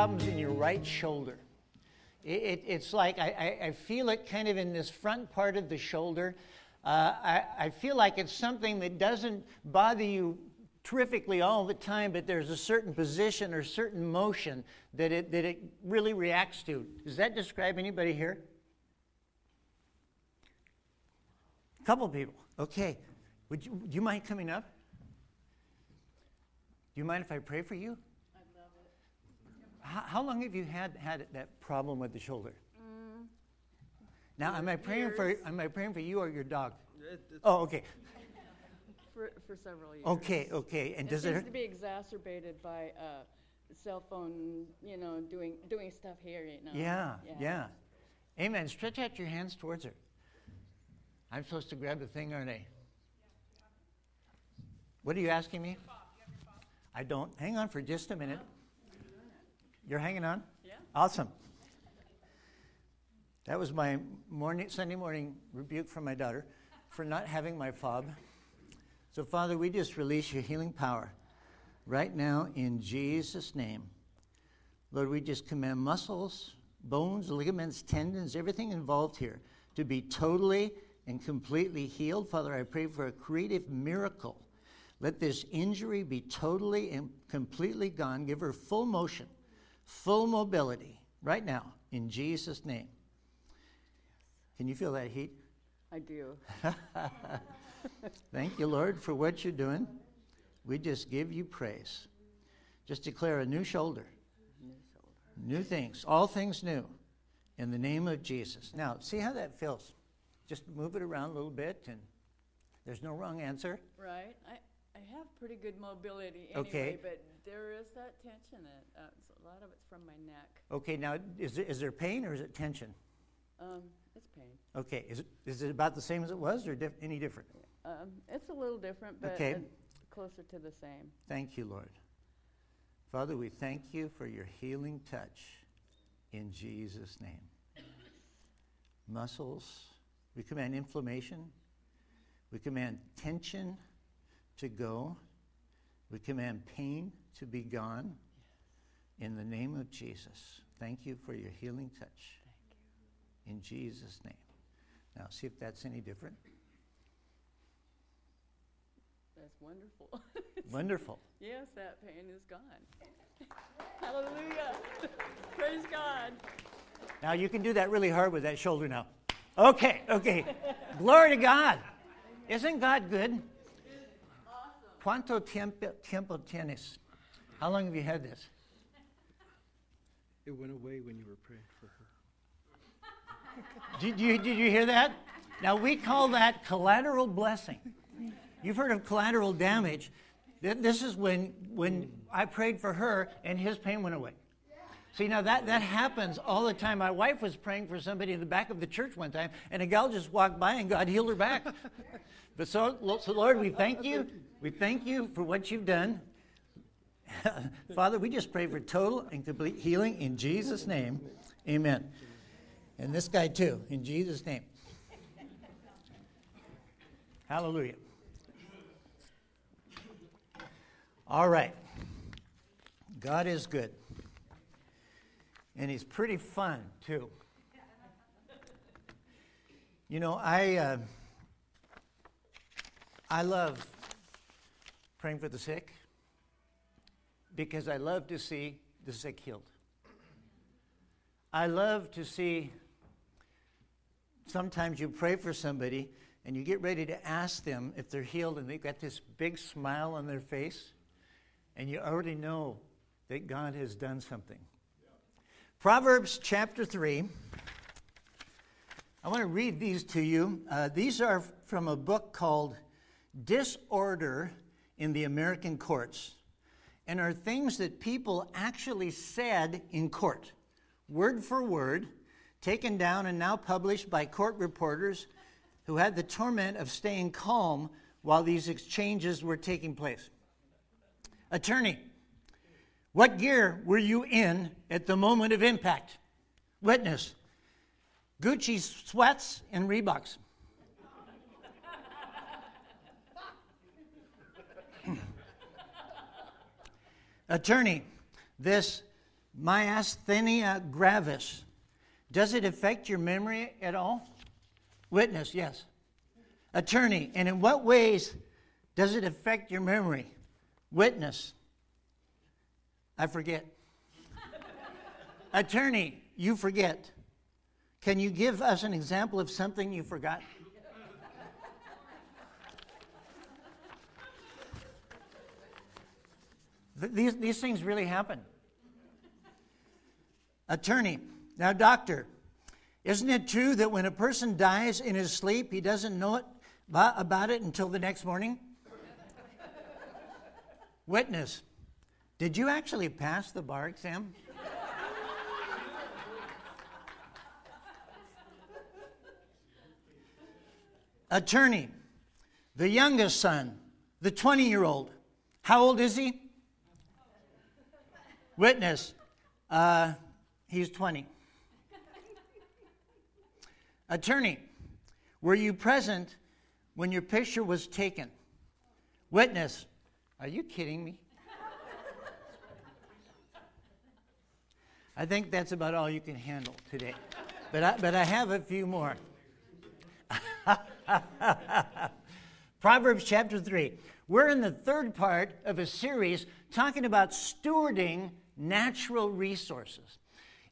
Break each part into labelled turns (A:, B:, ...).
A: problems in your right shoulder. It, it, it's like I, I, feel it kind of in this front part of the shoulder. Uh, I, I feel like it's something that doesn't bother you terrifically all the time, but there's a certain position or certain motion that it, that it really reacts to. Does that describe anybody here? A couple people. Okay. Would you, do you mind coming up? Do you mind if I pray for you?
B: I love it.
A: How, how long have you had, had that problem with the shoulder? Mm. Now, am I praying
B: years.
A: for am I praying for you or your dog?
C: It,
A: Oh, okay,
B: For, for several years.
A: okay, okay. And
B: It
A: does
B: seems
A: it?
B: to be exacerbated by uh, cell phone, you know, doing doing stuff here, you know.
A: Yeah, yeah. Amen. Stretch out your hands towards her. I'm supposed to grab the thing, aren't I? What are you asking me? I don't. Hang on for just a minute. You're hanging on?
B: Yeah.
A: Awesome. That was my morning, Sunday morning rebuke from my daughter for not having my fob. So, Father, we just release your healing power right now in Jesus' name. Lord, we just command muscles, bones, ligaments, tendons, everything involved here to be totally and completely healed. Father, I pray for a creative miracle. Let this injury be totally and completely gone. Give her full motion, full mobility right now in Jesus' name. Can you feel that heat?
B: I do.
A: Thank you, Lord, for what you're doing. We just give you praise. Just declare a new shoulder,
B: New shoulder.
A: new things, all things new, in the name of Jesus. Now, see how that feels. Just move it around a little bit, and there's no wrong answer.
B: Right. I, I have pretty good mobility anyway,
A: Okay.
B: but there is that tension. That, uh, it's- a lot of it's from my neck.
A: Okay, now, is, there- is there pain or is it tension?
B: Um, it's pain.
A: Okay, is it, is it about the same as it was or diff- any different?
B: Um, it's a little different, but
A: Okay.
B: uh, closer to the same.
A: Thank you, Lord. Father, we thank you for your healing touch in Jesus' name. Muscles, we command inflammation, we command tension to go, we command pain to be gone in the name of Jesus. Thank you for your healing touch
B: Thank you.
A: in Jesus' name. Now, see if that's any different.
B: That's wonderful.
A: Wonderful.
B: yes, that pain is gone. Hallelujah. Praise God.
A: Now you can do that really hard with that shoulder now. Okay, okay. Glory to God. Isn't God good? ¿Cuánto tiempo, tiempo tienes? How long have you had this?
C: it went away when you were praying for her.
A: Did you, did you hear that? Now we call that collateral blessing. You've heard of collateral damage. This is when, when I prayed for her and his pain went away. See, now that, that happens all the time. My wife was praying for somebody in the back of the church one time, and a gal just walked by and God healed her back. But so, so, Lord, we thank you. We thank you for what you've done. Father, we just pray for total and complete healing in Jesus' name. Amen. And this guy too, in Jesus' name. Hallelujah. All right. God is good. And he's pretty fun too. You know, I uh, I love praying for the sick because I love to see the sick healed. I love to see sometimes you pray for somebody and you get ready to ask them if they're healed and they've got this big smile on their face and you already know that God has done something. Proverbs chapter 3. I want to read these to you. Uh, these are from a book called Disorder in the American Courts and are things that people actually said in court, word for word, taken down and now published by court reporters who had the torment of staying calm while these exchanges were taking place. Attorney, what gear were you in at the moment of impact? Witness, Gucci sweats and Reeboks. Attorney, this myasthenia gravis. Does it affect your memory at all? Witness, yes. Attorney, and in what ways does it affect your memory? Witness, I forget. Attorney, you forget. Can you give us an example of something you forgot? These, these things really happen. Attorney, now, doctor, isn't it true that when a person dies in his sleep, he doesn't know it about it until the next morning? Witness, did you actually pass the bar exam? Attorney, the youngest son, the 20 year old, how old is he? Witness, uh, he's 20. Attorney, were you present when your picture was taken? Witness, are you kidding me? I think that's about all you can handle today. But I, but I have a few more. Proverbs chapter 3. We're in the third part of a series talking about stewarding natural resources.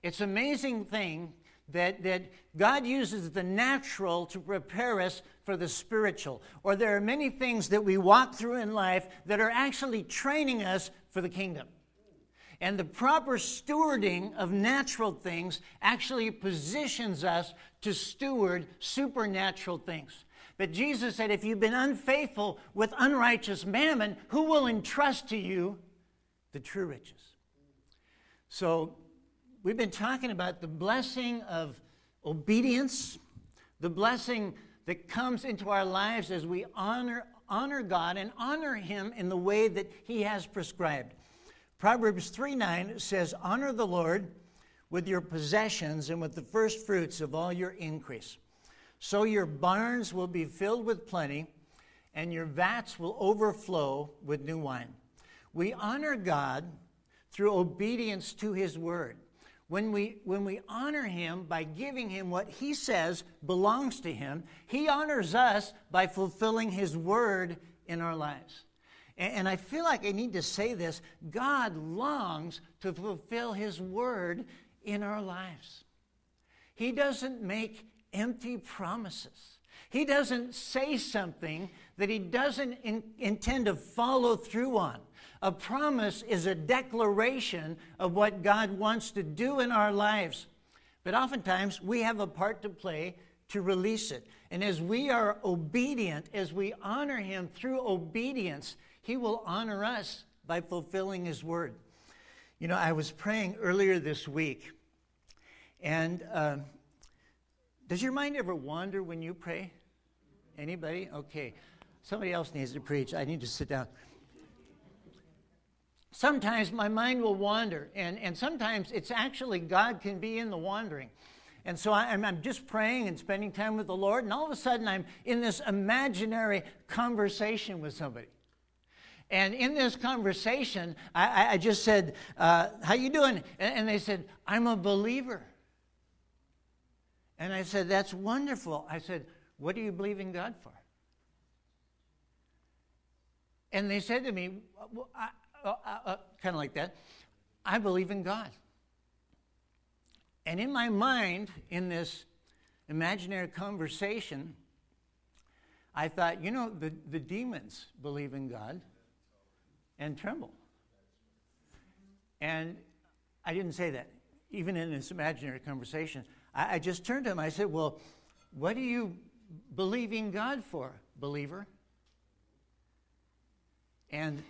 A: It's an amazing thing that, that God uses the natural to prepare us for the spiritual. Or there are many things that we walk through in life that are actually training us for the kingdom. And the proper stewarding of natural things actually positions us to steward supernatural things. But Jesus said, if you've been unfaithful with unrighteous mammon, who will entrust to you the true riches? So we've been talking about the blessing of obedience, the blessing that comes into our lives as we honor, honor God and honor Him in the way that He has prescribed. Proverbs 3 9 says, Honor the Lord with your possessions and with the first fruits of all your increase. So your barns will be filled with plenty, and your vats will overflow with new wine. We honor God through obedience to his word. When we, when we honor him by giving him what he says belongs to him, he honors us by fulfilling his word in our lives. And, and I feel like I need to say this God longs to fulfill his word in our lives. He doesn't make empty promises. He doesn't say something that he doesn't in, intend to follow through on. A promise is a declaration of what God wants to do in our lives. But oftentimes we have a part to play to release it. And as we are obedient, as we honor Him through obedience, He will honor us by fulfilling His word. You know, I was praying earlier this week, and uh, does your mind ever wander when you pray? Anybody? Okay. Somebody else needs to preach. I need to sit down sometimes my mind will wander, and, and sometimes it's actually God can be in the wandering. And so I'm, I'm just praying and spending time with the Lord, and all of a sudden I'm in this imaginary conversation with somebody. And in this conversation, I, I just said, uh, "How you doing?" And, and they said, "I'm a believer." And I said, "That's wonderful." I said, "What do you believe in God for?" And they said to me, well, I, uh, uh, kind of like that. I believe in God. And in my mind, in this imaginary conversation, I thought, you know, the, the demons believe in God and tremble. And I didn't say that, even in this imaginary conversation. I, I just turned to him. I said, Well, what do you believe in God for, believer? And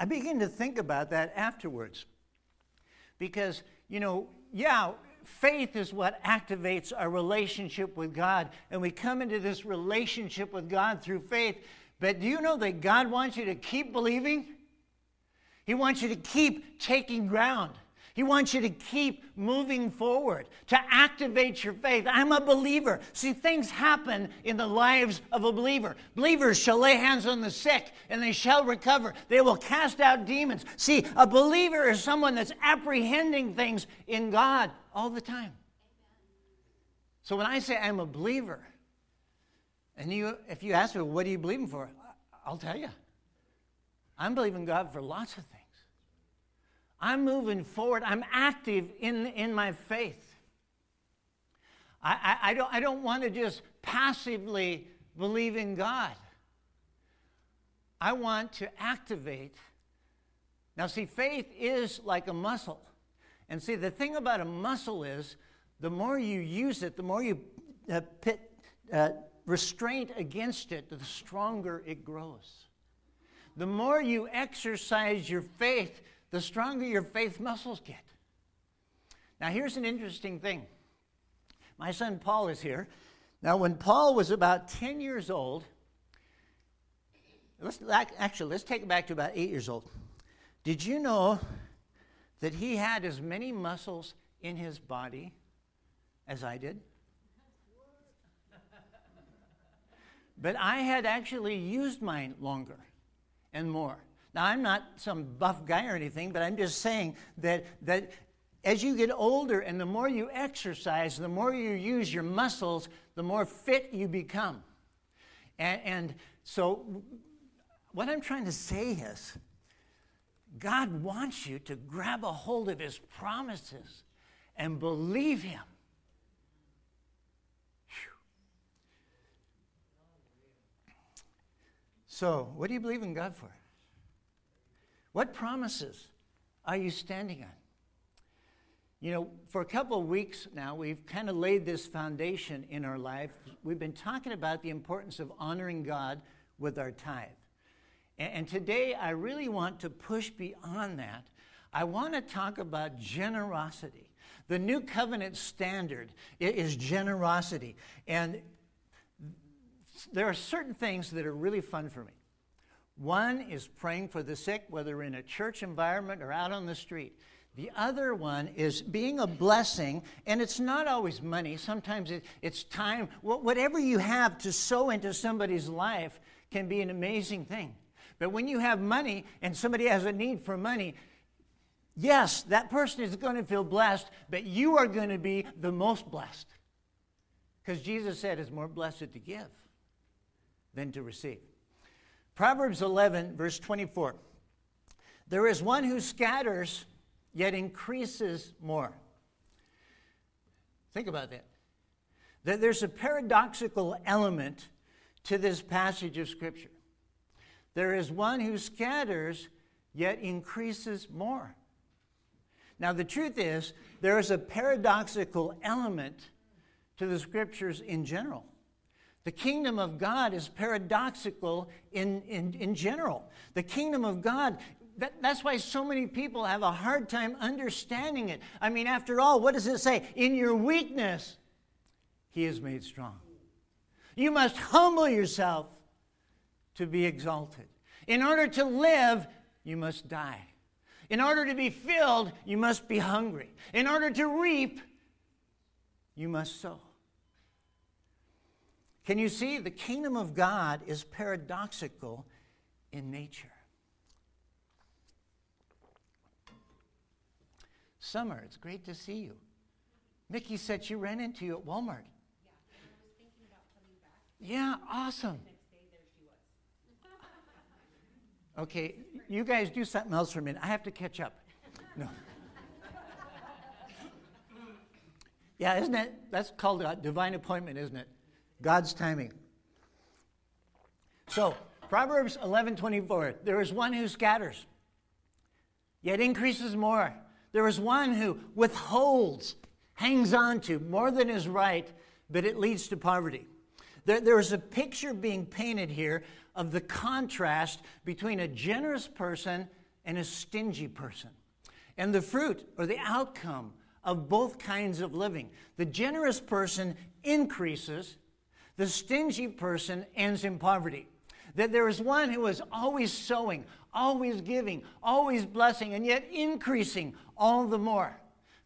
A: I began to think about that afterwards. Because, you know, yeah, faith is what activates our relationship with God. And we come into this relationship with God through faith. But do you know that God wants you to keep believing? He wants you to keep taking ground. He wants you to keep moving forward, to activate your faith. I'm a believer. See, things happen in the lives of a believer. Believers shall lay hands on the sick and they shall recover. They will cast out demons. See, a believer is someone that's apprehending things in God all the time. So when I say I'm a believer, and you, if you ask me, what are you believing for? I'll tell you. I'm believing God for lots of things. I'm moving forward. I'm active in, in my faith. I, I, I don't, I don't want to just passively believe in God. I want to activate. Now, see, faith is like a muscle. And see, the thing about a muscle is the more you use it, the more you uh, pit uh, restraint against it, the stronger it grows. The more you exercise your faith, the stronger your faith muscles get. Now, here's an interesting thing. My son Paul is here. Now, when Paul was about 10 years old, let's actually let's take it back to about 8 years old. Did you know that he had as many muscles in his body as I did? But I had actually used mine longer and more. Now, I'm not some buff guy or anything, but I'm just saying that, that as you get older and the more you exercise, the more you use your muscles, the more fit you become. And, and so, what I'm trying to say is, God wants you to grab a hold of His promises and believe Him. So, what do you believe in God for? What promises are you standing on? You know, for a couple of weeks now, we've kind of laid this foundation in our life. We've been talking about the importance of honoring God with our tithe. And, today, I really want to push beyond that. I want to talk about generosity. The new covenant standard is generosity. And there are certain things that are really fun for me. One is praying for the sick, whether in a church environment or out on the street. The other one is being a blessing, and it's not always money. Sometimes it, it's time. Whatever you have to sow into somebody's life can be an amazing thing. But when you have money and somebody has a need for money, yes, that person is going to feel blessed, but you are going to be the most blessed. Because Jesus said it's more blessed to give than to receive. Proverbs 11, verse 24. There is one who scatters, yet increases more. Think about that. That there's a paradoxical element to this passage of Scripture. There is one who scatters, yet increases more. Now, the truth is, there is a paradoxical element to the Scriptures in general. The kingdom of God is paradoxical in, in, in general. The kingdom of God, that, that's why so many people have a hard time understanding it. I mean, after all, what does it say? In your weakness, he is made strong. You must humble yourself to be exalted. In order to live, you must die. In order to be filled, you must be hungry. In order to reap, you must sow. Can you see? The kingdom of God is paradoxical in nature. Summer, it's great to see you. Mickey said she ran into you at Walmart. Yeah, awesome. Okay, you guys do something else for a minute. I have to catch up. No. Yeah, isn't it? That's called a divine appointment, isn't it? God's timing. So, Proverbs 11:24, there is one who scatters, yet increases more. There is one who withholds, hangs on to more than is right, but it leads to poverty. There, there is a picture being painted here of the contrast between a generous person and a stingy person, and the fruit or the outcome of both kinds of living. The generous person increases, the stingy person ends in poverty. That there is one who is always sowing, always giving, always blessing, and yet increasing all the more.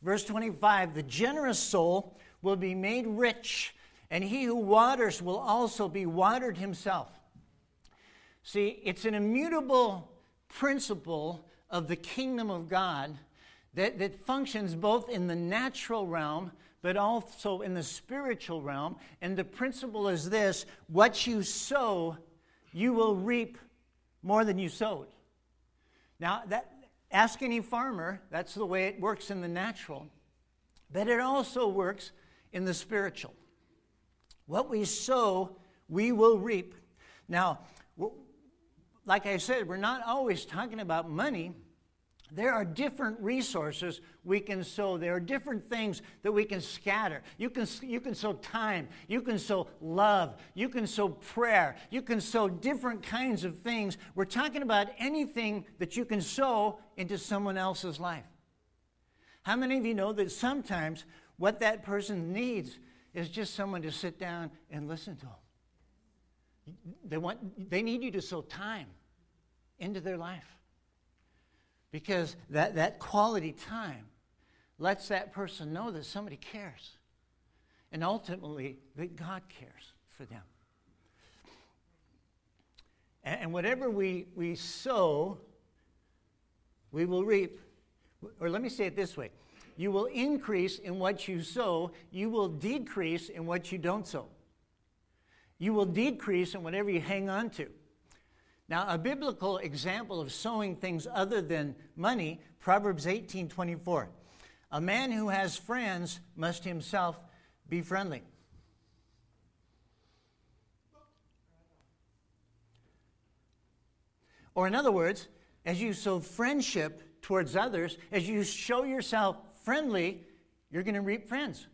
A: Verse 25 The generous soul will be made rich, and he who waters will also be watered himself. See, it's an immutable principle of the kingdom of God that, that functions both in the natural realm but also in the spiritual realm. And the principle is this what you sow, you will reap more than you sowed. Now, that, ask any farmer, that's the way it works in the natural, but it also works in the spiritual. What we sow, we will reap. Now, like I said, we're not always talking about money. There are different resources we can sow. There are different things that we can scatter. You can, you can sow time. You can sow love. You can sow prayer. You can sow different kinds of things. We're talking about anything that you can sow into someone else's life. How many of you know that sometimes what that person needs is just someone to sit down and listen to them? They, want, they need you to sow time into their life because that, that quality time lets that person know that somebody cares and ultimately that God cares for them. And, and whatever we, we sow, we will reap. Or let me say it this way you will increase in what you sow, you will decrease in what you don't sow. You will decrease in whatever you hang on to. Now, a biblical example of sowing things other than money, Proverbs 18 24. A man who has friends must himself be friendly. Or, in other words, as you sow friendship towards others, as you show yourself friendly, you're going to reap friends.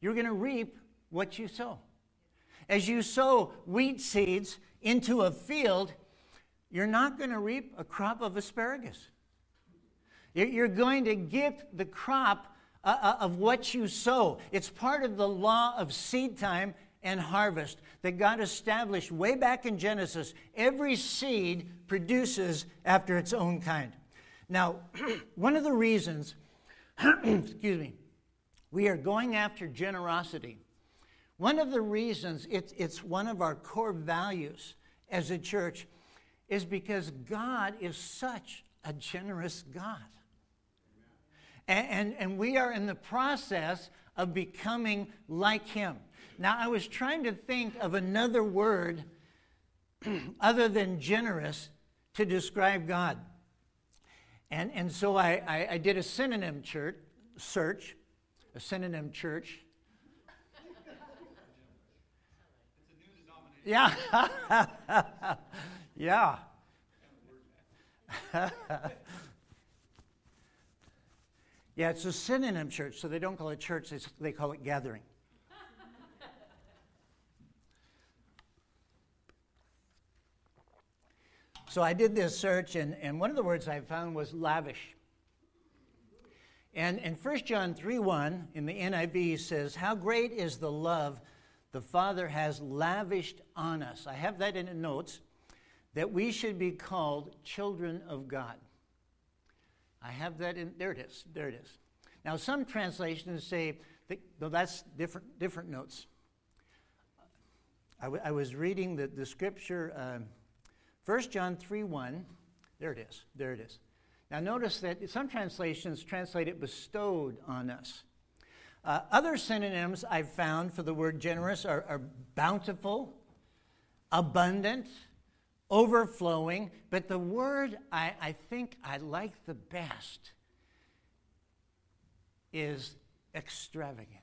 A: You're going to reap what you sow. As you sow wheat seeds into a field, you're not going to reap a crop of asparagus. You're going to get the crop uh, uh, of what you sow. It's part of the law of seed time and harvest that God established way back in Genesis. Every seed produces after its own kind. Now, one of the reasons, excuse me, we are going after generosity one of the reasons it's, it's one of our core values as a church is because God is such a generous God. And, and, and, we are in the process of becoming like Him. Now, I was trying to think of another word other than generous to describe God. And, and so I, I, I did a synonym church, search, a synonym church, Yeah. yeah. yeah, it's a synonym church, so they don't call it church, they call it gathering. so I did this search, and, and one of the words I found was lavish. And in 1 John 3 1, in the NIV, says, How great is the love the Father has lavished on us. I have that in the notes that we should be called children of God. I have that in there it is. There it is. Now some translations say that, that's different different notes. I, w- I was reading the, the scripture, uh, 1 John 3 1. There it is. There it is. Now notice that some translations translate it bestowed on us. Uh, other synonyms I've found for the word generous are, are bountiful, abundant, overflowing, but the word I, I think I like the best is extravagant.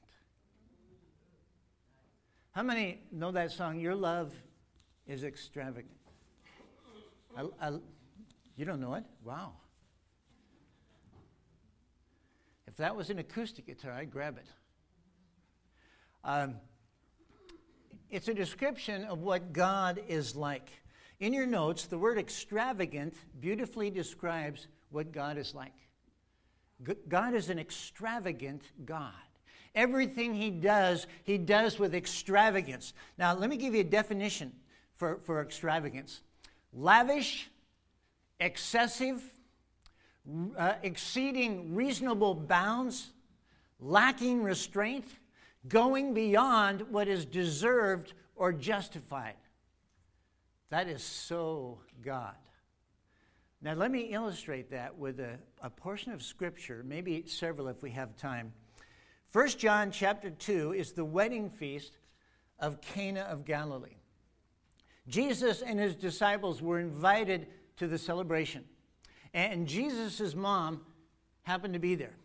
A: How many know that song, Your Love is Extravagant? I, I, you don't know it? Wow. If that was an acoustic guitar, I'd grab it. Um, it's a description of what God is like. In your notes, the word extravagant beautifully describes what God is like. God is an extravagant God. Everything he does, he does with extravagance. Now, let me give you a definition for, for extravagance lavish, excessive, uh, exceeding reasonable bounds, lacking restraint, going beyond what is deserved or justified. That is so God. Now, let me illustrate that with a, a portion of Scripture, maybe several if we have time. 1 John chapter 2 is the wedding feast of Cana of Galilee. Jesus and his disciples were invited to the celebration, and Jesus' mom happened to be there.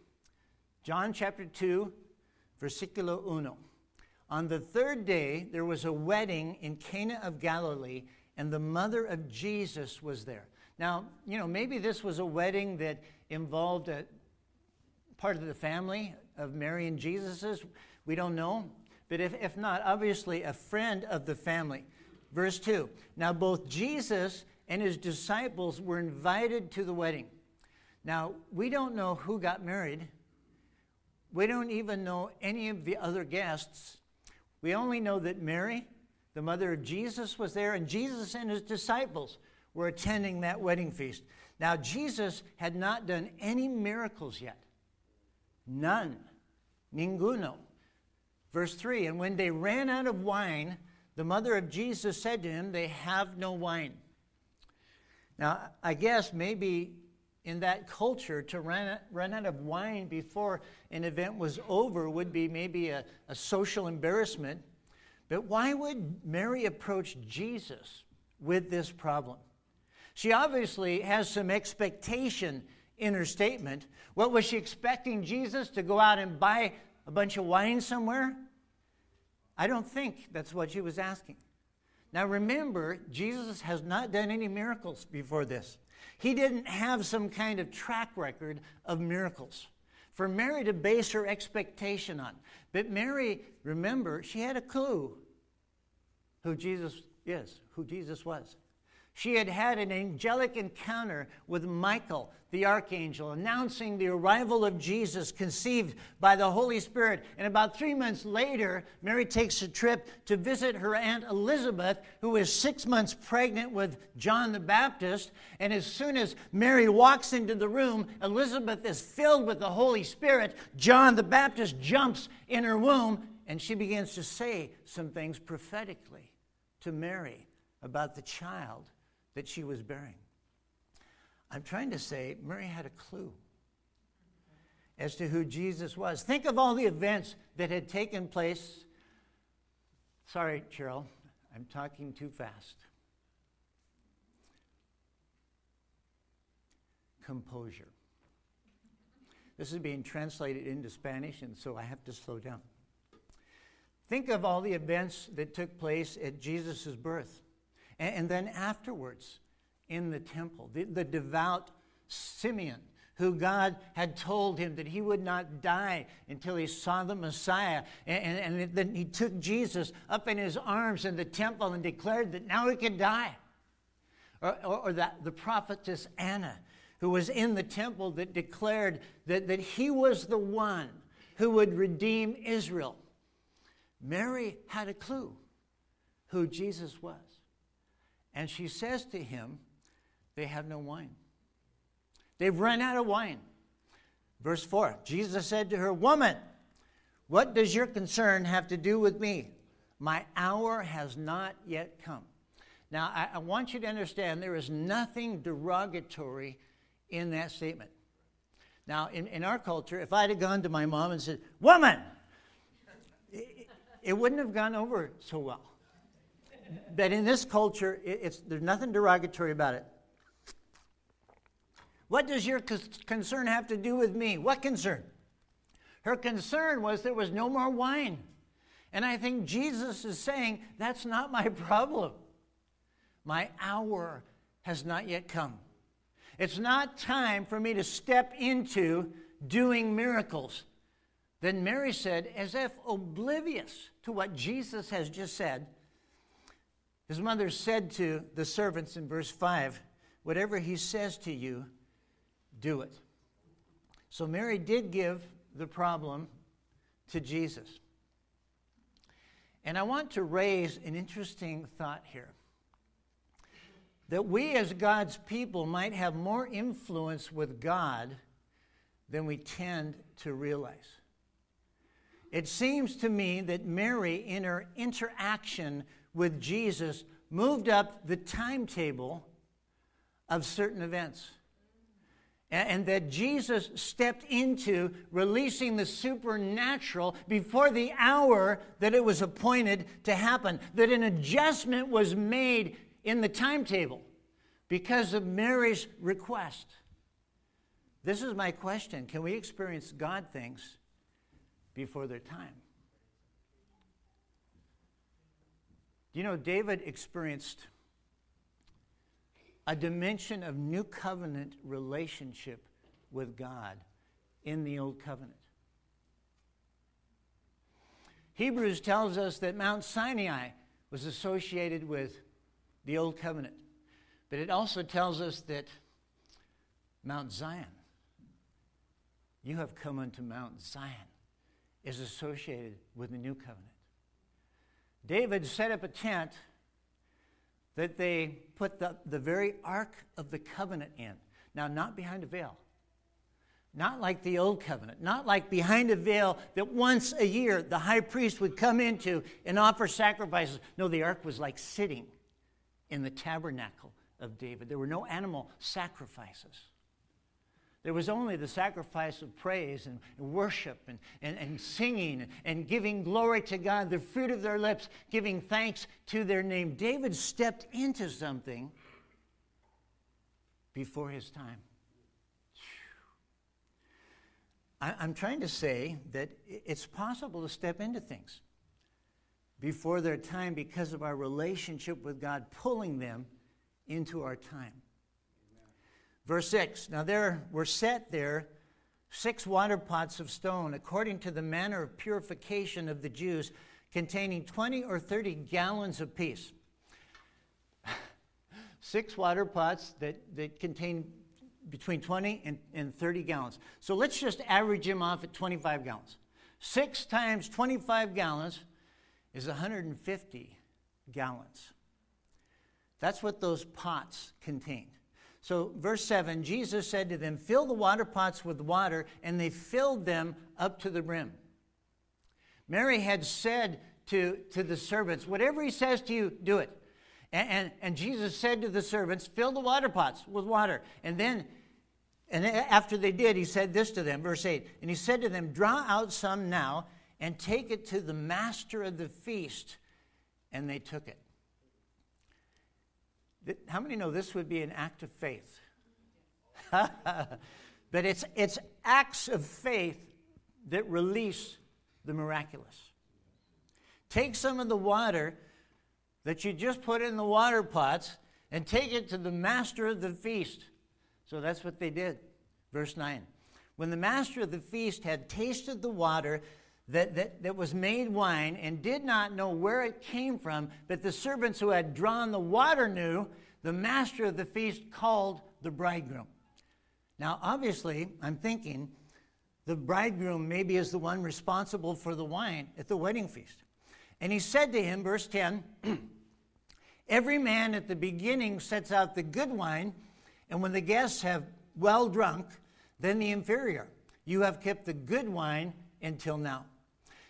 A: John chapter 2, versiculo 1. On the third day, there was a wedding in Cana of Galilee, and the mother of Jesus was there. Now, you know, maybe this was a wedding that involved a part of the family of Mary and Jesus's. We don't know. But if, if not, obviously a friend of the family. Verse 2 Now both Jesus and his disciples were invited to the wedding. Now, we don't know who got married. We don't even know any of the other guests. We only know that Mary, the mother of Jesus, was there, and Jesus and his disciples were attending that wedding feast. Now, Jesus had not done any miracles yet. None. Ninguno. Verse 3 And when they ran out of wine, the mother of Jesus said to him, They have no wine. Now, I guess maybe in that culture, to run, run out of wine before an event was over would be maybe a, a social embarrassment. But why would Mary approach Jesus with this problem? She obviously has some expectation in her statement. What was she expecting Jesus to go out and buy a bunch of wine somewhere? I don't think that's what she was asking. Now remember, Jesus has not done any miracles before this. He didn't have some kind of track record of miracles for Mary to base her expectation on. But Mary, remember, she had a clue who Jesus is, who Jesus was. She had had an angelic encounter with Michael, the archangel, announcing the arrival of Jesus, conceived by the Holy Spirit. And about three months later, Mary takes a trip to visit her Aunt Elizabeth, who is six months pregnant with John the Baptist. And as soon as Mary walks into the room, Elizabeth is filled with the Holy Spirit. John the Baptist jumps in her womb, and she begins to say some things prophetically to Mary about the child that she was bearing. I'm trying to say Mary had a clue as to who Jesus was. Think of all the events that had taken place. Sorry, Cheryl, I'm talking too fast. Composure. This is being translated into Spanish, and so I have to slow down. Think of all the events that took place at Jesus' birth. And, and then afterwards, in the temple, the, the devout Simeon, who God had told him that he would not die until he saw the Messiah. And, and, and, then he took Jesus up in his arms in the temple and declared that now he could die. Or, or, or that the prophetess Anna, who was in the temple, that declared that, that he was the one who would redeem Israel. Mary had a clue who Jesus was. And she says to him, They have no wine. They've run out of wine. Verse 4 Jesus said to her, Woman, what does your concern have to do with me? My hour has not yet come. Now, I, I want you to understand there is nothing derogatory in that statement. Now, in, in our culture, if I'd have gone to my mom and said, Woman, it, it wouldn't have gone over so well but in this culture, it, there's nothing derogatory about it. What does your concern have to do with me? What concern? Her concern was there was no more wine. And I think Jesus is saying, that's not my problem. My hour has not yet come. It's not time for me to step into doing miracles. Then Mary said, as if oblivious to what Jesus has just said, his mother said to the servants in verse 5, Whatever he says to you, do it. So Mary did give the problem to Jesus. And I want to raise an interesting thought here. that we as God's people might have more influence with God than we tend to realize. It seems to me that Mary, in her interaction with Jesus, moved up the timetable of certain events. And that Jesus stepped into releasing the supernatural before the hour that it was appointed to happen. That an adjustment was made in the timetable because of Mary's request. This is my question Can we experience God things before their time? You know, David experienced a dimension of new covenant relationship with God in the old covenant. Hebrews tells us that Mount Sinai was associated with the old covenant, but it also tells us that Mount Zion, you have come unto Mount Zion, is associated with the new covenant. David set up a tent that they put the, the very ark of the covenant in. Now, not behind a veil. Not like the old covenant, not like behind a veil that once a year the high priest would come into and offer sacrifices. No, the ark was like sitting in the tabernacle of David. There were no animal sacrifices. There was only the sacrifice of praise and worship and, and, and singing and giving glory to God, the fruit of their lips, giving thanks to their name. David stepped into something before his time. I'm trying to say that it's possible to step into things before their time because of our relationship with God pulling them into our time. Verse 6 Now there were set there six water pots of stone, according to the manner of purification of the Jews, containing 20 or 30 gallons apiece. six water pots that, that contain between 20 and, and 30 gallons. So let's just average them off at 25 gallons. Six times 25 gallons is 150 gallons. That's what those pots contained. So, verse 7 Jesus said to them, Fill the water pots with water, and they filled them up to the brim. Mary had said to, to the servants, Whatever he says to you, do it. And, and, and Jesus said to the servants, Fill the water pots with water. And then, and after they did, he said this to them, verse 8 And he said to them, Draw out some now and take it to the master of the feast. And they took it. How many know this would be an act of faith? but it's, it's acts of faith that release the miraculous. Take some of the water that you just put in the water pots and take it to the master of the feast. So that's what they did. Verse 9. When the master of the feast had tasted the water that, that, that was made wine and did not know where it came from, but the servants who had drawn the water knew, the master of the feast called the bridegroom. Now, obviously, I'm thinking the bridegroom maybe is the one responsible for the wine at the wedding feast. And he said to him, verse 10, Every man at the beginning sets out the good wine, and when the guests have well drunk, then the inferior. You have kept the good wine until now.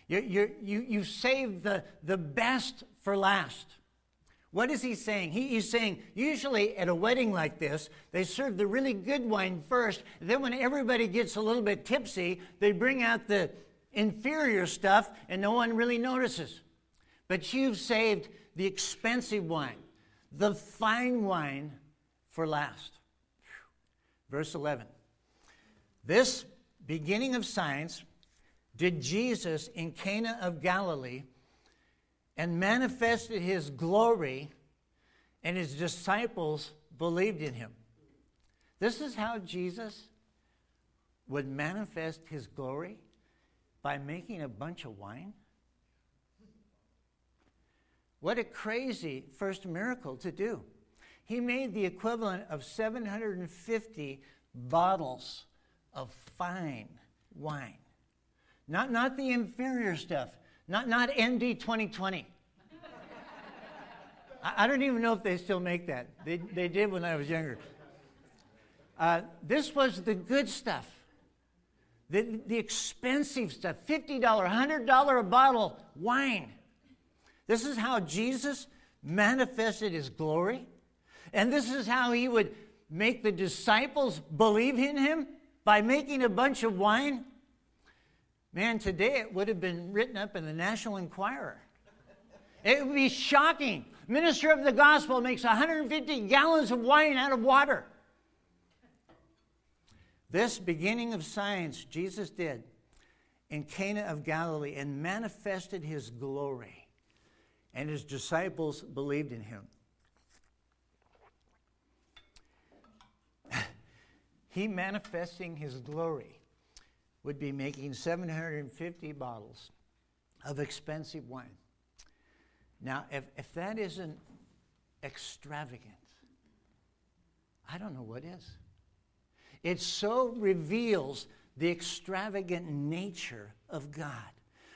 A: You, you, you, you saved the, the best for last. What is he saying? He, he's saying usually at a wedding like this, they serve the really good wine first. Then, when everybody gets a little bit tipsy, they bring out the inferior stuff and no one really notices. But you've saved the expensive wine, the fine wine for last. Verse 11. This beginning of signs did Jesus in Cana of Galilee and manifested his glory, and his disciples believed in him. This is how Jesus would manifest his glory by making a bunch of wine. What a crazy first miracle to do. He made the equivalent of 750 bottles of fine wine. Not, not the inferior stuff, not, not MD 2020. I, I don't even know if they still make that. They, they did when I was younger. Uh, this was the good stuff, the, the expensive stuff $50, $100 a bottle wine. This is how Jesus manifested his glory. And this is how he would make the disciples believe in him by making a bunch of wine. Man, today it would have been written up in the National Enquirer. It would be shocking. Minister of the gospel makes 150 gallons of wine out of water. This beginning of science Jesus did in Cana of Galilee and manifested his glory, and his disciples believed in him. he manifesting his glory would be making 750 bottles of expensive wine. Now, if, if that isn't extravagant, I don't know what is. It so reveals the extravagant nature of God.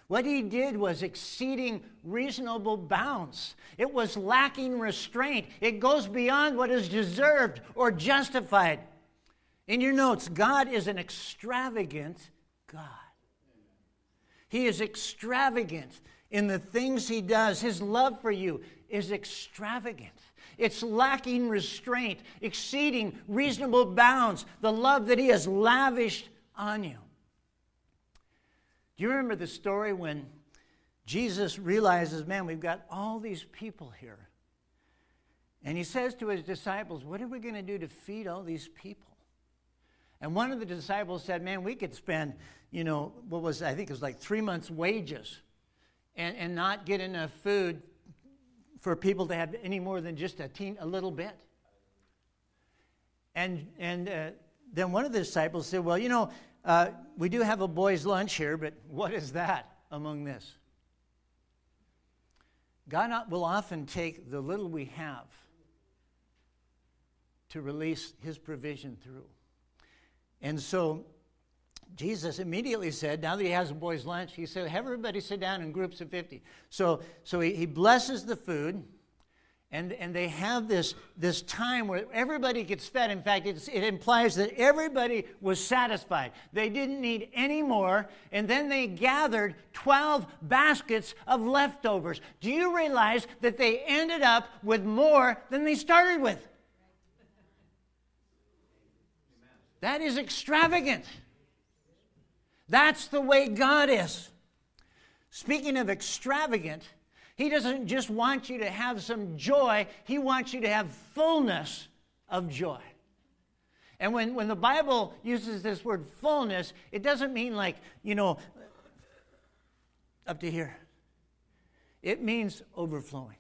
A: What he did was exceeding reasonable bounds. It was lacking restraint. It goes beyond what is deserved or justified. In your notes, God is an extravagant God. He is extravagant in the things he does. His love for you is extravagant. It's lacking restraint, exceeding reasonable bounds, the love that he has lavished on you. Do you remember the story when Jesus realizes, man, we've got all these people here? And he says to his disciples, What are we going to do to feed all these people? And one of the disciples said, Man, we could spend, you know, what was, I think it was like three months' wages and, and not get enough food for people to have any more than just a, teen, a little bit. And, and uh, then one of the disciples said, Well, you know, uh, we do have a boy's lunch here, but what is that among this? God will often take the little we have to release his provision through. And so Jesus immediately said, now that he has a boy's lunch, he said, have everybody sit down in groups of 50. So, so he, he blesses the food, and, and they have this, this time where everybody gets fed. In fact, it implies that everybody was satisfied. They didn't need any more, and then they gathered 12 baskets of leftovers. Do you realize that they ended up with more than they started with? That is extravagant. That's the way God is. Speaking of extravagant, He doesn't just want you to have some joy, He wants you to have fullness of joy. And when, when the Bible uses this word fullness, it doesn't mean like, you know, up to here. It means overflowing.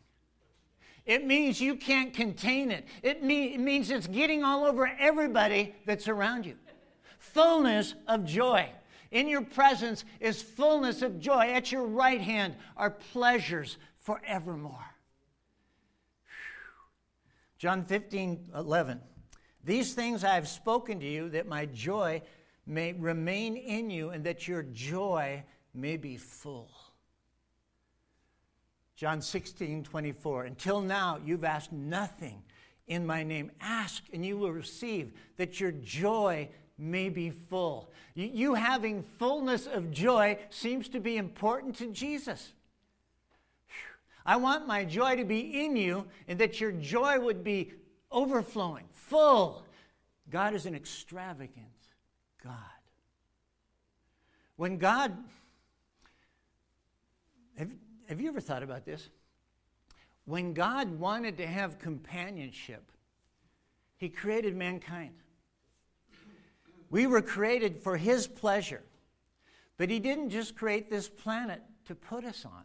A: It means you can't contain it. It, mean, it means it's getting all over everybody that's around you. Fullness of joy. In your presence is fullness of joy. At your right hand are pleasures forevermore. John 15, 11. These things I have spoken to you that my joy may remain in you and that your joy may be full. John 16, 24. Until now, you've asked nothing in my name. Ask and you will receive, that your joy may be full. You having fullness of joy seems to be important to Jesus. I want my joy to be in you and that your joy would be overflowing, full. God is an extravagant God. When God, have, have you ever thought about this? When God wanted to have companionship, He created mankind. We were created for His pleasure. But He didn't just create this planet to put us on.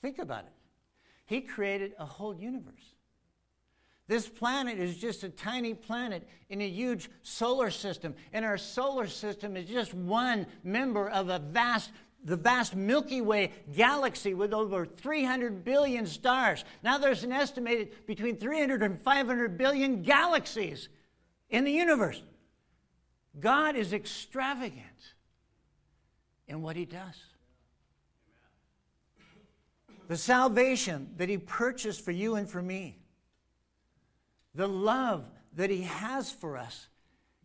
A: Think about it. He created a whole universe. This planet is just a tiny planet in a huge solar system, and our solar system is just one member of a vast the vast Milky Way galaxy with over 300 billion stars. Now there's an estimated between 300 and 500 billion galaxies in the universe. God is extravagant in what he does. The salvation that He purchased for you and for me. The love that He has for us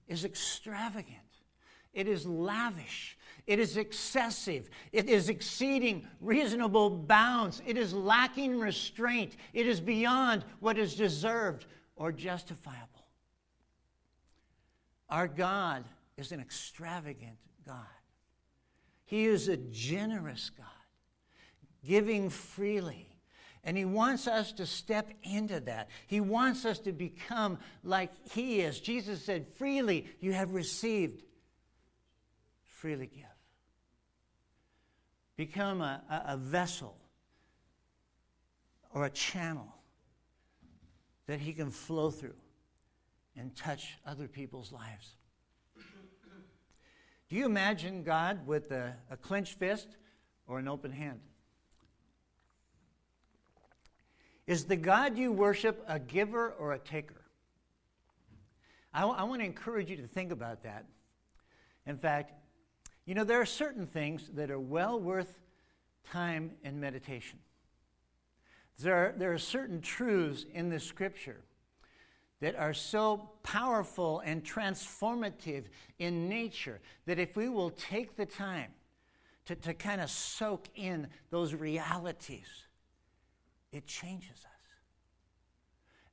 A: is extravagant, it is lavish, it is excessive, it is exceeding reasonable bounds, it is lacking restraint, it is beyond what is deserved or justifiable. Our God is an extravagant God. He is a generous God, giving freely. And He wants us to step into that. He wants us to become like He is. Jesus said, Freely you have received, freely give. Become a, a, a vessel or a channel that He can flow through and touch other people's lives. Do you imagine God with a, a clenched fist or an open hand? Is the God you worship a giver or a taker? I, I want to encourage you to think about that. In fact, you know, there are certain things that are well worth time and meditation. There are, there are certain truths in the scripture that are so powerful and transformative in nature that if we will take the time to, to kind of soak in those realities, it changes us.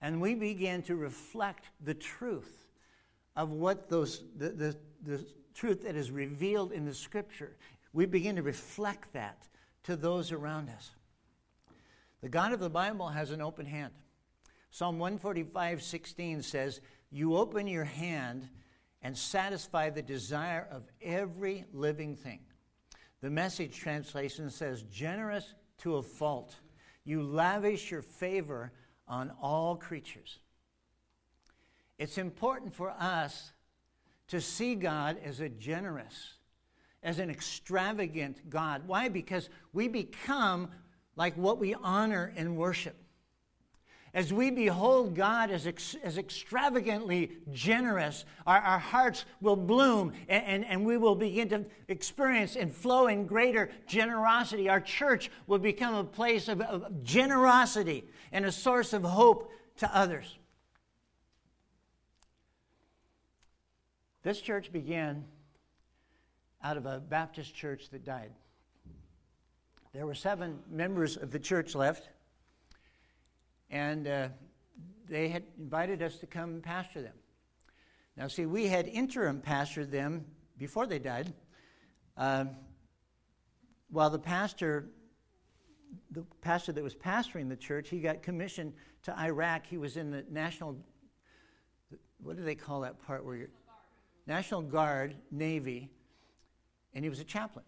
A: And we begin to reflect the truth of what those, the, the, the truth that is revealed in the scripture. We begin to reflect that to those around us. The God of the Bible has an open hand. Psalm 145 16 says, You open your hand and satisfy the desire of every living thing. The message translation says, Generous to a fault. You lavish your favor on all creatures. It's important for us to see God as a generous, as an extravagant God. Why? Because we become like what we honor and worship. As we behold God as, ex- as extravagantly generous, our, our hearts will bloom and, and, and we will begin to experience and flow in greater generosity. Our church will become a place of, of generosity and a source of hope to others. This church began out of a Baptist church that died. There were seven members of the church left, and uh, they had invited us to come pastor them. Now, see, we had interim pastored them before they died, um, while the pastor, the pastor that was pastoring the church, he got commissioned to Iraq. He was in the national, what do they call that part where you're? National Guard, Navy, and he was a chaplain.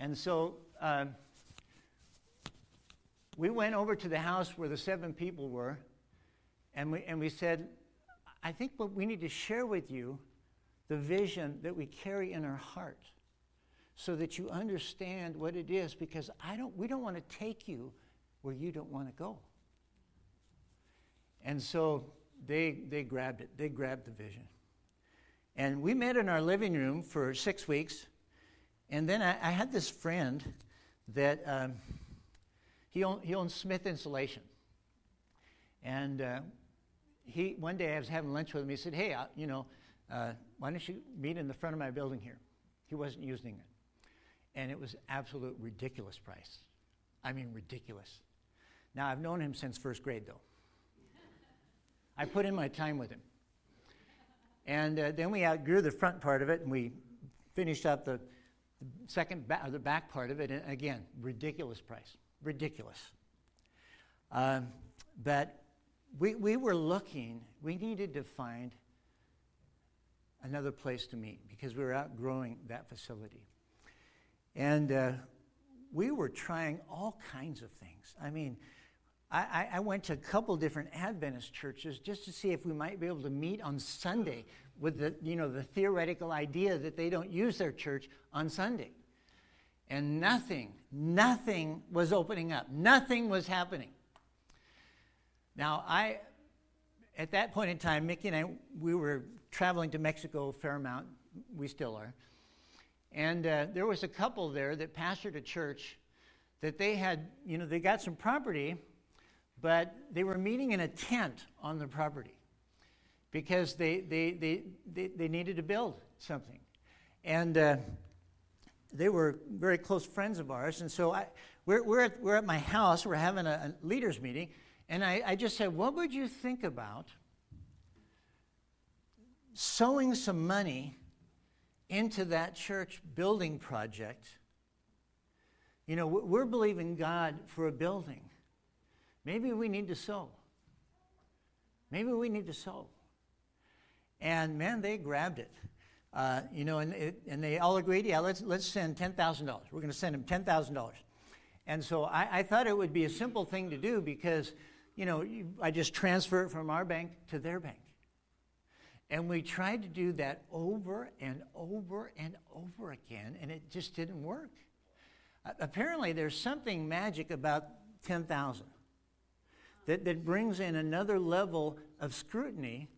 A: And so uh, we went over to the house where the seven people were, and we, and we said, I think what we need to share with you the vision that we carry in our heart so that you understand what it is because I don't, we don't want to take you where you don't want to go. And so they, they grabbed it, they grabbed the vision. And we met in our living room for six weeks. And then I, I had this friend that um, he, he owned Smith Insulation. And uh, he, one day I was having lunch with him. He said, Hey, uh, you know, uh, why don't you meet in the front of my building here? He wasn't using it. And it was absolute ridiculous price. I mean, ridiculous. Now, I've known him since first grade, though. I put in my time with him. And uh, then we outgrew the front part of it, and we finished up the, the second ba- the back part of it. And again, ridiculous price, ridiculous. Um, but we, we were looking, we needed to find another place to meet because we were outgrowing that facility. And uh, we were trying all kinds of things. I mean, I, I, went to a couple different Adventist churches just to see if we might be able to meet on Sunday with the, you know, the theoretical idea that they don't use their church on Sunday. And nothing, nothing was opening up. Nothing was happening. Now, I, at that point in time, Mickey and I, we were traveling to Mexico a fair amount. We still are. And uh, there was a couple there that pastored a church that they had, you know, they got some property, but they were meeting in a tent on the property because they, they, they, they, they needed to build something. And uh, they were very close friends of ours. And so I, we're, we're, at, we're at my house, we're having a, a leaders meeting, and I, I just said, What would you think about sowing some money into that church building project? You know, we're believing God for a building. Maybe we need to sow. Maybe we need to sow. And man, they grabbed it. Uh, you know, and, it, and they all agreed, yeah, let's, let's send $10,000. We're going to send them $10,000. And so I, I, thought it would be a simple thing to do because, you know, I just transfer it from our bank to their bank. And we tried to do that over and over and over again, and it just didn't work. apparently, there's something magic about 10,000 that, that brings in another level of scrutiny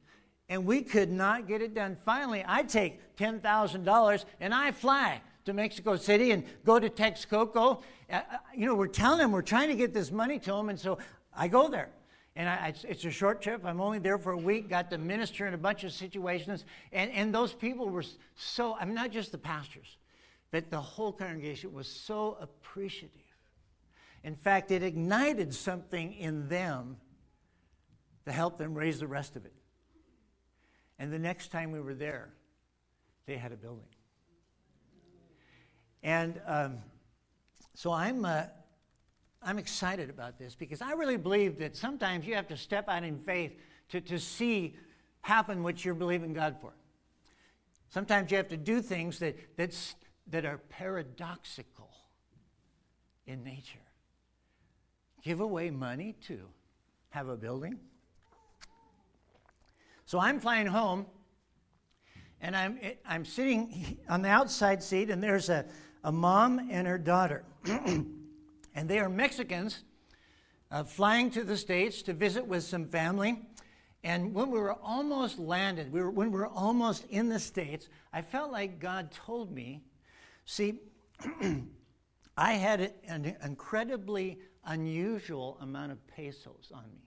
A: and we could not get it done. Finally, I take $10,000 and I fly to Mexico City and go to Texcoco. Uh, uh, you know, we're telling them we're trying to get this money to them, and so I go there. And I, it's, it's, a short trip. I'm only there for a week, got to minister in a bunch of situations. And, and those people were so, I'm mean, not just the pastors, but the whole congregation was so appreciative. In fact, it ignited something in them to help them raise the rest of it. And the next time we were there, they had a building. And um, so I'm, uh, I'm excited about this because I really believe that sometimes you have to step out in faith to, to see happen what you're believing God for. Sometimes you have to do things that, that's, that are paradoxical in nature. Give away money to have a building so I'm flying home, and I'm, I'm sitting on the outside seat, and there's a, a mom and her daughter. and they are Mexicans uh, flying to the States to visit with some family. And when we were almost landed, we were, when we were almost in the States, I felt like God told me, see, I had an incredibly unusual amount of pesos on me.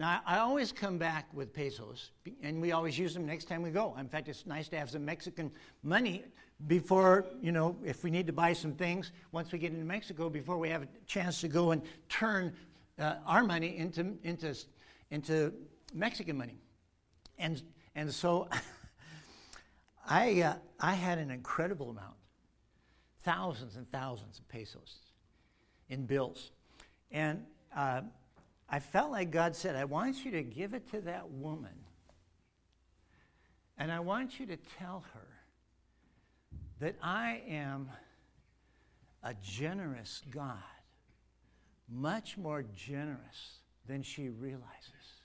A: Now, I always come back with pesos, and we always use them next time we go. In fact, it's nice to have some Mexican money before, you know, if we need to buy some things once we get into Mexico, before we have a chance to go and turn uh, our money into, into, into Mexican money. And, and so I, uh, I had an incredible amount thousands and thousands of pesos in bills. And uh, I felt like God said, I want you to give it to that woman. And I want you to tell her that I am a generous God, much more generous than she realizes.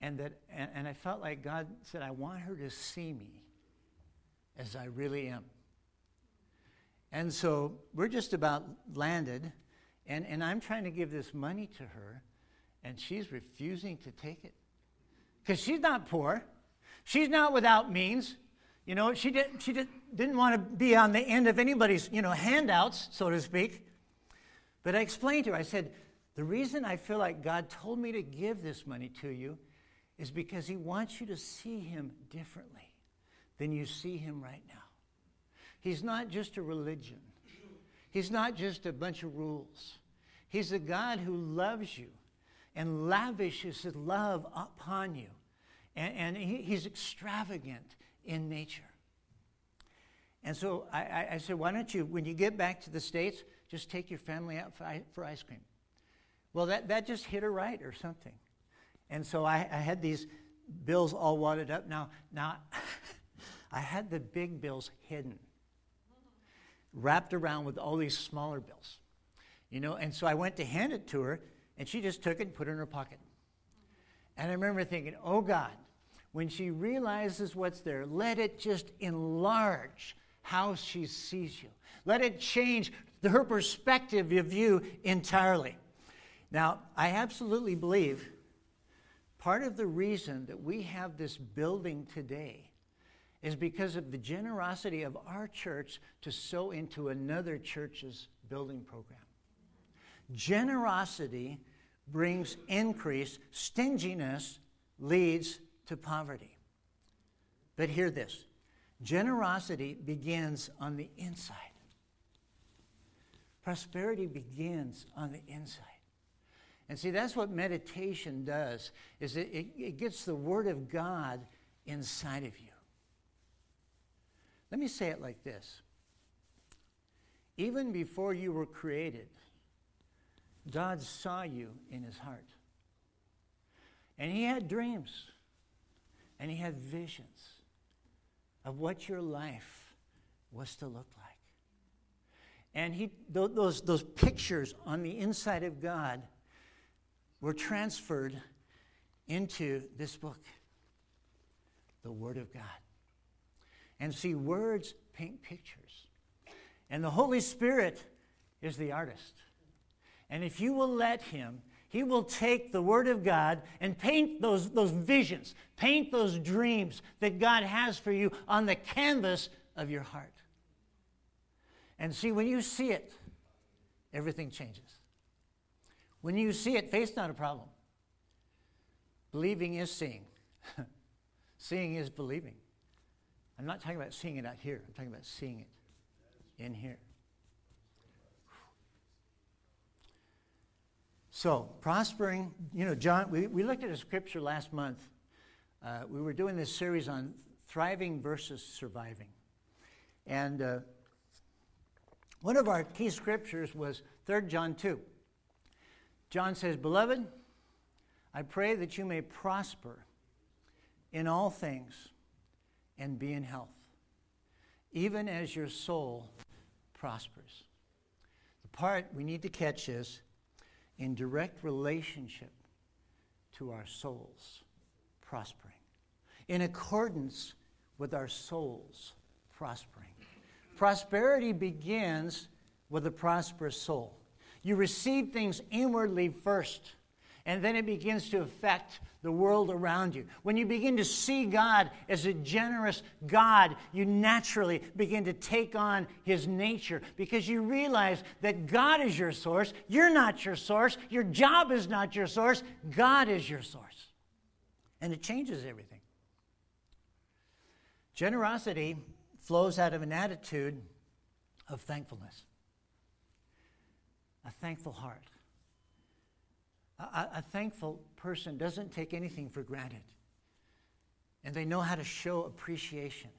A: And, that, and, and I felt like God said, I want her to see me as I really am. And so we're just about landed. And, and I'm trying to give this money to her, and she's refusing to take it. Because she's not poor. She's not without means. You know, she, did, she did, didn't want to be on the end of anybody's, you know, handouts, so to speak. But I explained to her, I said, the reason I feel like God told me to give this money to you is because He wants you to see Him differently than you see Him right now. He's not just a religion, He's not just a bunch of rules. He's a God who loves you and lavishes his love upon you. And, and he, he's extravagant in nature. And so I, I, said, why don't you, when you get back to the States, just take your family out for, for ice cream? Well, that, that just hit her right or something. And so I, I had these bills all wadded up. Now, now I had the big bills hidden, wrapped around with all these smaller bills. You know, and so I went to hand it to her, and she just took it and put it in her pocket. And I remember thinking, oh God, when she realizes what's there, let it just enlarge how she sees you. Let it change her perspective of you entirely. Now, I absolutely believe part of the reason that we have this building today is because of the generosity of our church to sow into another church's building program. Generosity brings increase, stinginess leads to poverty. But hear this generosity begins on the inside. Prosperity begins on the inside. And see, that's what meditation does, is it, it, it gets the Word of God inside of you. Let me say it like this. Even before you were created, God saw you in his heart. And he had dreams. And he had visions of what your life was to look like. And he, those, those pictures on the inside of God were transferred into this book, the Word of God. And see, words paint pictures. And the Holy Spirit is the artist. And if you will let Him, He will take the Word of God and paint those, those visions, paint those dreams that God has for you on the canvas of your heart. And see, when you see it, everything changes. When you see it, faith's not a problem. Believing is seeing, seeing is believing. I'm not talking about seeing it out here, I'm talking about seeing it in here. So, prospering, you know, John, we, we looked at a scripture last month. Uh, we were doing this series on thriving versus surviving. And uh, one of our key scriptures was 3 John 2. John says, Beloved, I pray that you may prosper in all things and be in health, even as your soul prospers. The part we need to catch is in direct relationship to our souls prospering, in accordance with our souls prospering. Prosperity begins with a prosperous soul. You receive things inwardly first, and then it begins to affect the world around you. When you begin to see God as a generous God, you naturally begin to take on His nature because you realize that God is your source. You're not your source. Your job is not your source. God is your source. And it changes everything. Generosity flows out of an attitude of thankfulness, a thankful heart. A, a, thankful person doesn't take anything for granted. And they know how to show appreciation.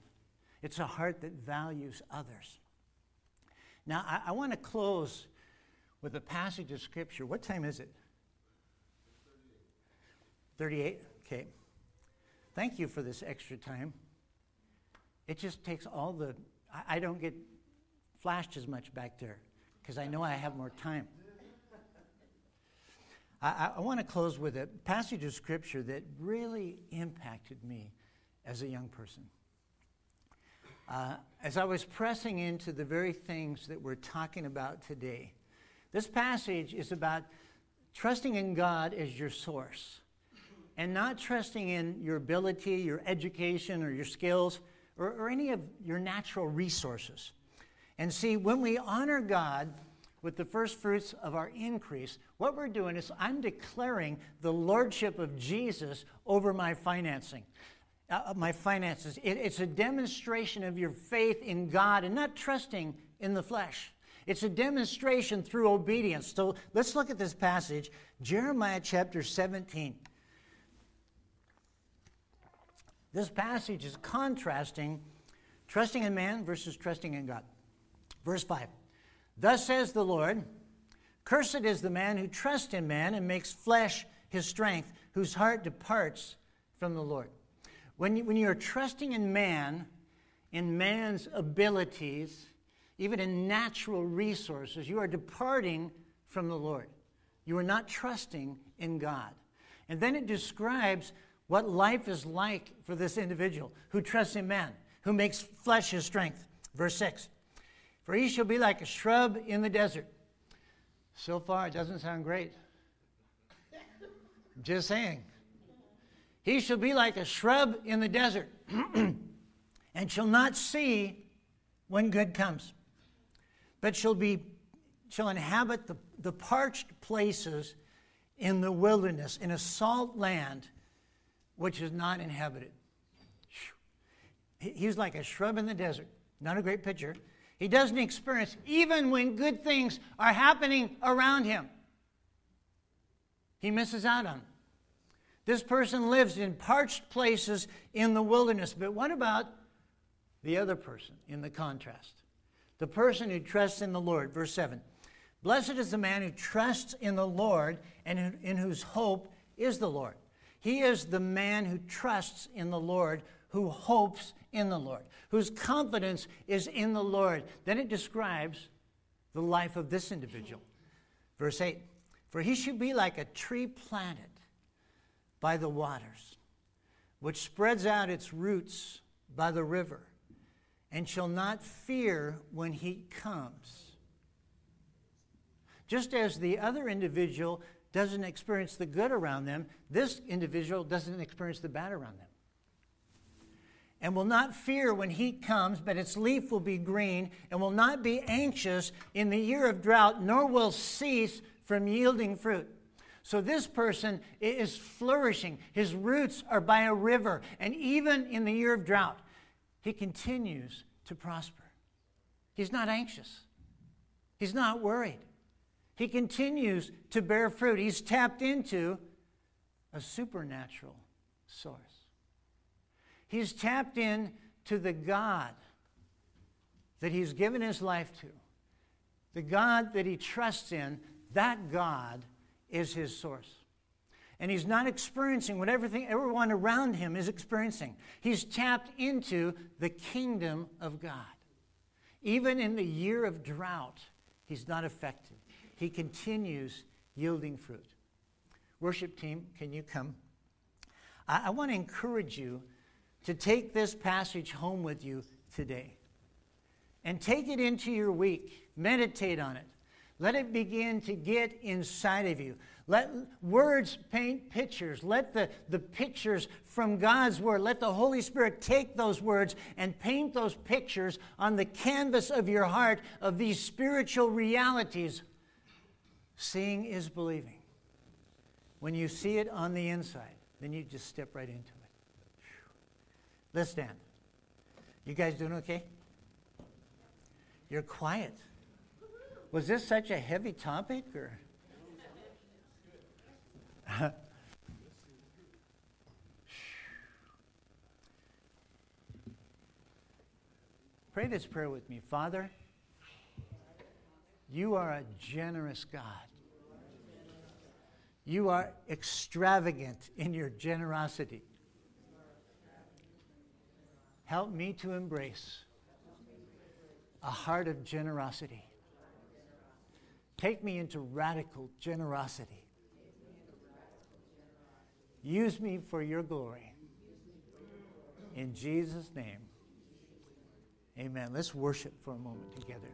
A: It's a heart that values others. Now, I, I want to close with a passage of Scripture. What time is it? 38? Okay. Thank you for this extra time. It just takes all the. I, I don't get flashed as much back there because I know I have more time. I, I want to close with a passage of scripture that really impacted me as a young person. Uh, as I was pressing into the very things that we're talking about today, this passage is about trusting in God as your source and not trusting in your ability, your education, or your skills, or, or any of your natural resources. And see, when we honor God, with the first fruits of our increase, what we're doing is I'm declaring the lordship of Jesus over my financing. Uh, my finances. It, it's a demonstration of your faith in God and not trusting in the flesh. It's a demonstration through obedience. So let's look at this passage, Jeremiah chapter 17. This passage is contrasting trusting in man versus trusting in God. Verse 5 Thus says the Lord Cursed is the man who trusts in man and makes flesh his strength, whose heart departs from the Lord. When, you, when you're trusting in man, in man's abilities, even in natural resources, you are departing from the Lord. You are not trusting in God. And then it describes what life is like for this individual who trusts in man, who makes flesh his strength. Verse 6 for he shall be like a shrub in the desert. So far, it doesn't sound great. Just saying. He shall be like a shrub in the desert and shall not see when good comes, but shall be shall inhabit the, the parched places in the wilderness, in a salt land which is not inhabited. He's like a shrub in the desert. Not a great picture. He doesn't experience, even when good things are happening around him, he misses out on. This person lives in parched places in the wilderness. But what about the other person in the contrast? The person who trusts in the Lord. Verse 7 Blessed is the man who trusts in the Lord and in whose hope is the Lord. He is the man who trusts in the Lord, who hopes in the Lord, whose confidence is in the Lord. Then it describes the life of this individual. Verse 8 For he should be like a tree planted by the waters, which spreads out its roots by the river, and shall not fear when heat comes. Just as the other individual doesn't experience the good around them, this individual doesn't experience the bad around them. And will not fear when heat comes, but its leaf will be green, and will not be anxious in the year of drought, nor will cease from yielding fruit. So this person is flourishing. His roots are by a river. And even in the year of drought, he continues to prosper. He's not anxious, he's not worried. He continues to bear fruit. He's tapped into a supernatural source. He's tapped in to the God that he's given his life to, the God that he trusts in. That God is his source. And he's not experiencing what everything, everyone around him is experiencing. He's tapped into the kingdom of God. Even in the year of drought, he's not affected. He continues yielding fruit. Worship team, can you come? I, I want to encourage you to take this passage home with you today and take it into your week. Meditate on it. Let it begin to get inside of you. Let words paint pictures. Let the, the pictures from God's Word, let the Holy Spirit take those words and paint those pictures on the canvas of your heart of these spiritual realities. Seeing is believing. When you see it on the inside, then you just step right into it. Let's stand. You guys doing okay? You're quiet. Was this such a heavy topic or? Pray this prayer with me. Father, you are a generous God. You are extravagant in your generosity. Help me to embrace a heart of generosity. Take me into radical generosity. Use me for your glory. In Jesus' name, amen. Let's worship for a moment together.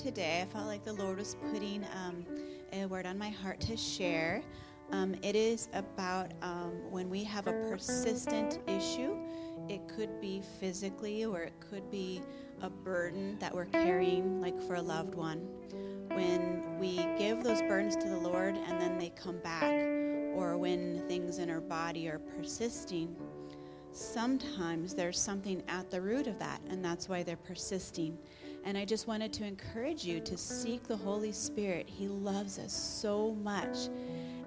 D: Today, I felt like the Lord was putting um, a word on my heart to share. Um, it is about um, when we have a persistent issue. It could be physically, or it could be a burden that we're carrying, like for a loved one. When we give those burdens to the Lord and then they come back, or when things in our body are persisting, sometimes there's something at the root of that, and that's why they're persisting. And I just wanted to encourage you to seek the Holy Spirit. He loves us so much,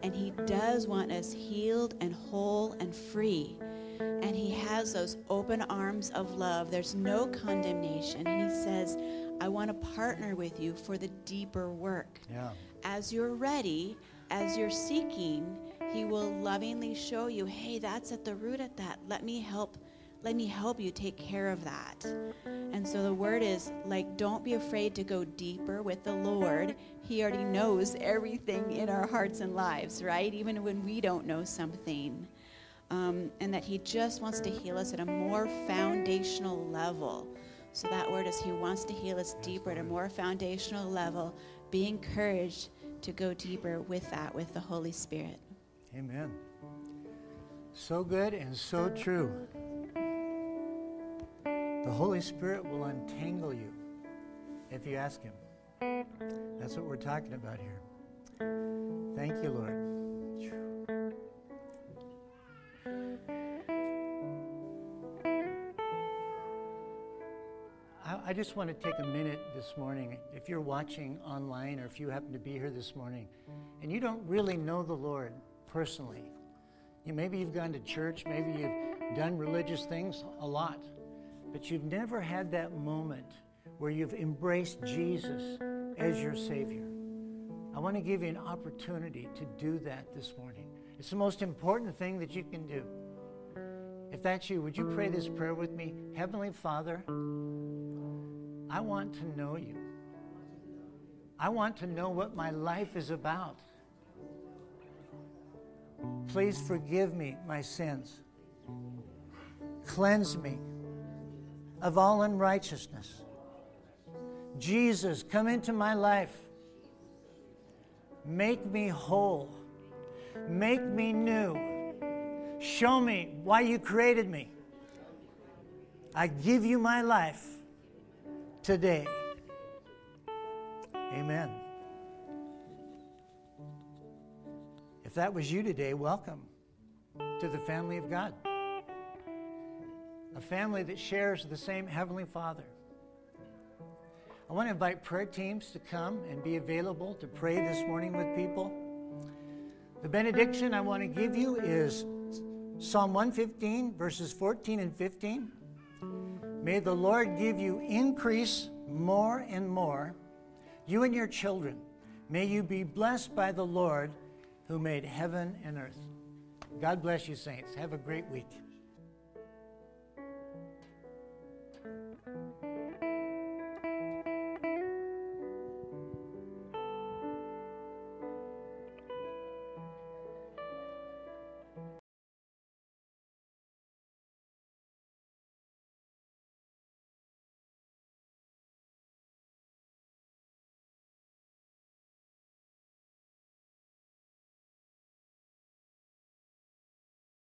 D: and He does want us healed and whole and free. And He has those open arms of love. There's no condemnation. And He says, I want to partner with you for the deeper work.
A: Yeah.
D: As you're ready, as you're seeking, He will lovingly show you, hey, that's at the root of that. Let me help let me help you take care of that. And so the word is like, don't be afraid to go deeper with the Lord. He already knows everything in our hearts and lives, right? Even when we don't know something. Um, and that He just wants to heal us at a more foundational level. So that word is He wants to heal us deeper at a more foundational level. Be encouraged to go deeper with that, with the Holy Spirit.
A: Amen. So good and so true. The Holy Spirit will untangle you if you ask Him. That's what we're talking about here. Thank you, Lord. I, just want to take a minute this morning. If you're watching online or if you happen to be here this morning and you don't really know the Lord personally, you, maybe you've gone to church, maybe you've done religious things a lot, but you've never had that moment where you've embraced Jesus as your Savior. I want to give you an opportunity to do that this morning. It's the most important thing that you can do. If that's you, would you pray this prayer with me? Heavenly Father, I want to know you. I want to know what my life is about. Please forgive me my sins. Cleanse me of all unrighteousness. Jesus, come into my life. Make me whole. Make me new. Show me why you created me. I give you my life today. Amen. If that was you today, welcome to the family of God. A family that shares the same Heavenly Father. I want to invite prayer teams to come and be available to pray this morning with people. The benediction I want to give you is Psalm 115, verses 14 and 15. May the Lord give you increase more and more, you and your children. May you be blessed by the Lord who made heaven and earth. God bless you, saints. Have a great week.